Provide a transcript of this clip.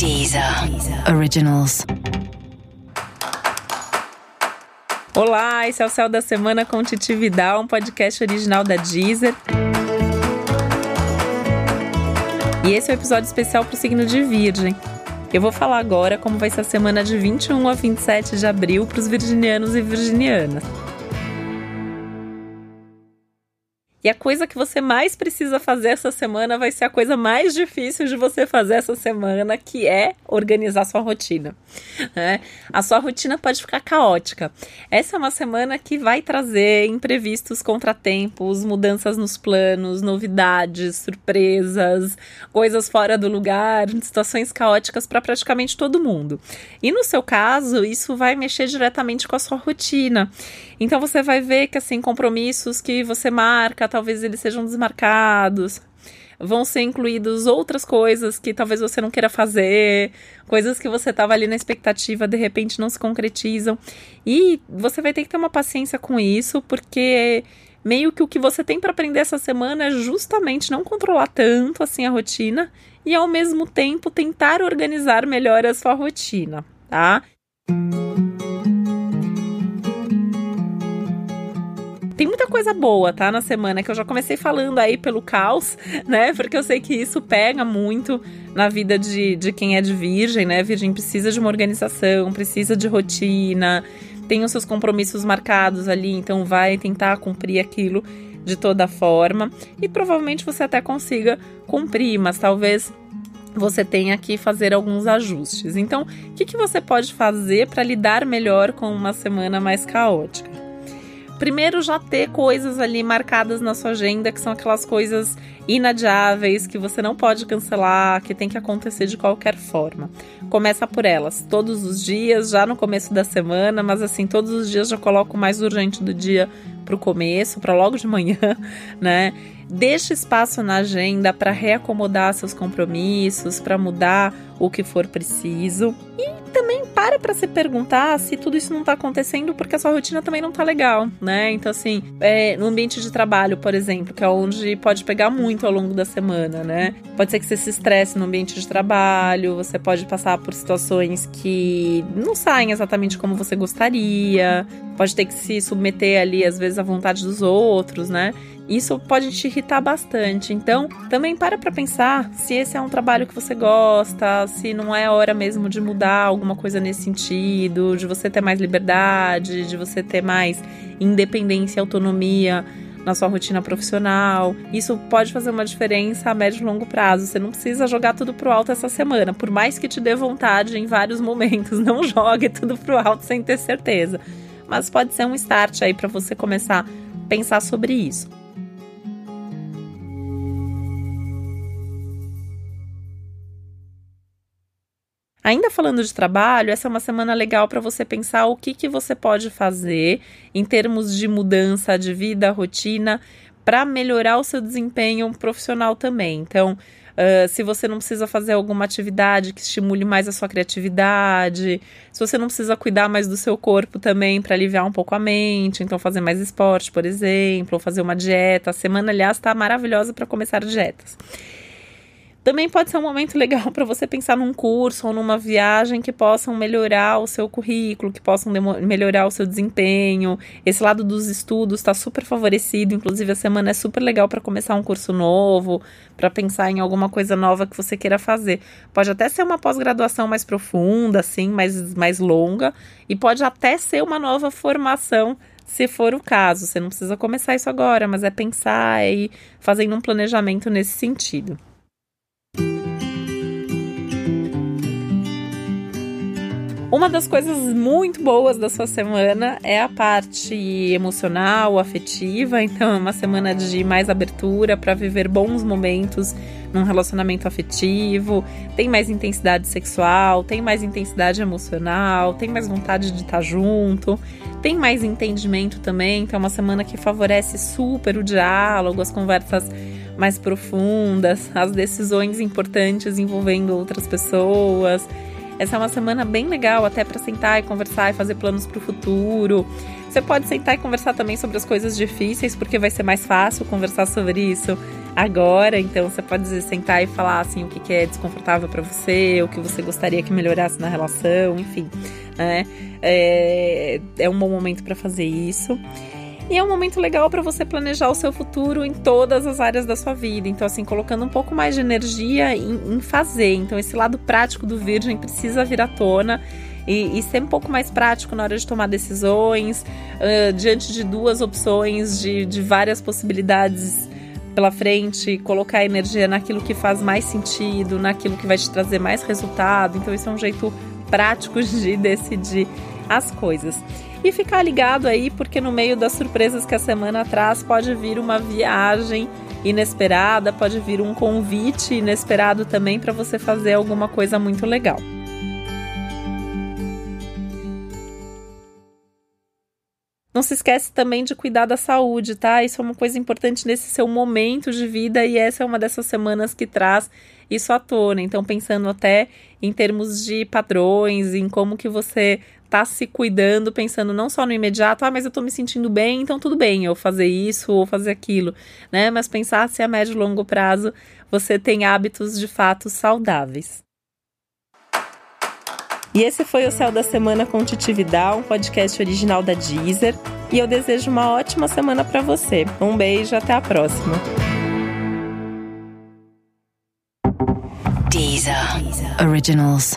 Deezer Originals. Olá, esse é o Céu da Semana com Titi Vidal, um podcast original da Deezer. E esse é o um episódio especial para o signo de Virgem. Eu vou falar agora como vai ser a semana de 21 a 27 de abril para os virginianos e virginianas. E a coisa que você mais precisa fazer essa semana vai ser a coisa mais difícil de você fazer essa semana, que é organizar sua rotina. É, a sua rotina pode ficar caótica. Essa é uma semana que vai trazer imprevistos, contratempos, mudanças nos planos, novidades, surpresas, coisas fora do lugar, situações caóticas para praticamente todo mundo. E no seu caso, isso vai mexer diretamente com a sua rotina. Então você vai ver que assim compromissos que você marca talvez eles sejam desmarcados. Vão ser incluídos outras coisas que talvez você não queira fazer, coisas que você estava ali na expectativa, de repente não se concretizam. E você vai ter que ter uma paciência com isso, porque meio que o que você tem para aprender essa semana é justamente não controlar tanto assim a rotina e ao mesmo tempo tentar organizar melhor a sua rotina, tá? Tem coisa boa, tá? Na semana que eu já comecei falando aí pelo caos, né? Porque eu sei que isso pega muito na vida de, de quem é de virgem, né? Virgem precisa de uma organização, precisa de rotina, tem os seus compromissos marcados ali, então vai tentar cumprir aquilo de toda forma e provavelmente você até consiga cumprir, mas talvez você tenha que fazer alguns ajustes. Então, o que, que você pode fazer para lidar melhor com uma semana mais caótica? Primeiro já ter coisas ali marcadas na sua agenda, que são aquelas coisas inadiáveis, que você não pode cancelar, que tem que acontecer de qualquer forma. Começa por elas, todos os dias, já no começo da semana, mas assim, todos os dias já coloco o mais urgente do dia para o começo, para logo de manhã, né? Deixe espaço na agenda para reacomodar seus compromissos, para mudar o que for preciso. E também para para se perguntar se tudo isso não está acontecendo porque a sua rotina também não está legal, né? Então, assim, é, no ambiente de trabalho, por exemplo, que é onde pode pegar muito ao longo da semana, né? Pode ser que você se estresse no ambiente de trabalho, você pode passar por situações que não saem exatamente como você gostaria, pode ter que se submeter ali, às vezes, à vontade dos outros, né? Isso pode te irritar bastante. Então, também para para pensar se esse é um trabalho que você gosta, se não é hora mesmo de mudar alguma coisa nesse sentido, de você ter mais liberdade, de você ter mais independência e autonomia na sua rotina profissional. Isso pode fazer uma diferença a médio e longo prazo. Você não precisa jogar tudo pro alto essa semana, por mais que te dê vontade em vários momentos. Não jogue tudo pro alto sem ter certeza. Mas pode ser um start aí para você começar a pensar sobre isso. Ainda falando de trabalho, essa é uma semana legal para você pensar o que, que você pode fazer em termos de mudança de vida, rotina, para melhorar o seu desempenho profissional também. Então, uh, se você não precisa fazer alguma atividade que estimule mais a sua criatividade, se você não precisa cuidar mais do seu corpo também para aliviar um pouco a mente, então fazer mais esporte, por exemplo, ou fazer uma dieta. A semana, aliás, está maravilhosa para começar dietas. Também pode ser um momento legal para você pensar num curso ou numa viagem que possam melhorar o seu currículo, que possam melhorar o seu desempenho. Esse lado dos estudos está super favorecido, inclusive a semana é super legal para começar um curso novo, para pensar em alguma coisa nova que você queira fazer. Pode até ser uma pós-graduação mais profunda, assim, mais, mais longa, e pode até ser uma nova formação se for o caso. Você não precisa começar isso agora, mas é pensar e fazendo um planejamento nesse sentido. Uma das coisas muito boas da sua semana é a parte emocional, afetiva. Então, é uma semana de mais abertura para viver bons momentos num relacionamento afetivo. Tem mais intensidade sexual, tem mais intensidade emocional, tem mais vontade de estar junto, tem mais entendimento também. Então, é uma semana que favorece super o diálogo, as conversas mais profundas, as decisões importantes envolvendo outras pessoas. Essa é uma semana bem legal até para sentar e conversar e fazer planos para o futuro. Você pode sentar e conversar também sobre as coisas difíceis, porque vai ser mais fácil conversar sobre isso agora. Então você pode sentar e falar assim o que, é desconfortável para você, o que você gostaria que melhorasse na relação, enfim. Né? É, é um bom momento para fazer isso. E é um momento legal para você planejar o seu futuro em todas as áreas da sua vida. Então, assim, colocando um pouco mais de energia em, em fazer. Então, esse lado prático do Virgem precisa vir à tona. E, e, ser um pouco mais prático na hora de tomar decisões, uh, diante de duas opções, de, de várias possibilidades pela frente, colocar energia naquilo que faz mais sentido, naquilo que vai te trazer mais resultado. Então, esse é um jeito prático de decidir as coisas. E ficar ligado aí, porque no meio das surpresas que a semana traz, pode vir uma viagem inesperada, pode vir um convite inesperado também para você fazer alguma coisa muito legal. Não se esquece também de cuidar da saúde, tá? Isso é uma coisa importante nesse seu momento de vida e essa é uma dessas semanas que traz isso à tona. Então, pensando até em termos de padrões, em como que você tá se cuidando, pensando não só no imediato, ah, mas eu tô me sentindo bem, então tudo bem eu fazer isso ou fazer aquilo, né? Mas pensar se a médio e longo prazo você tem hábitos de fato saudáveis. E esse foi o Céu da Semana com Titi Vidal, um podcast original da Deezer. E eu desejo uma ótima semana para você. Um beijo, até a próxima. Deezer. Deezer. Originals.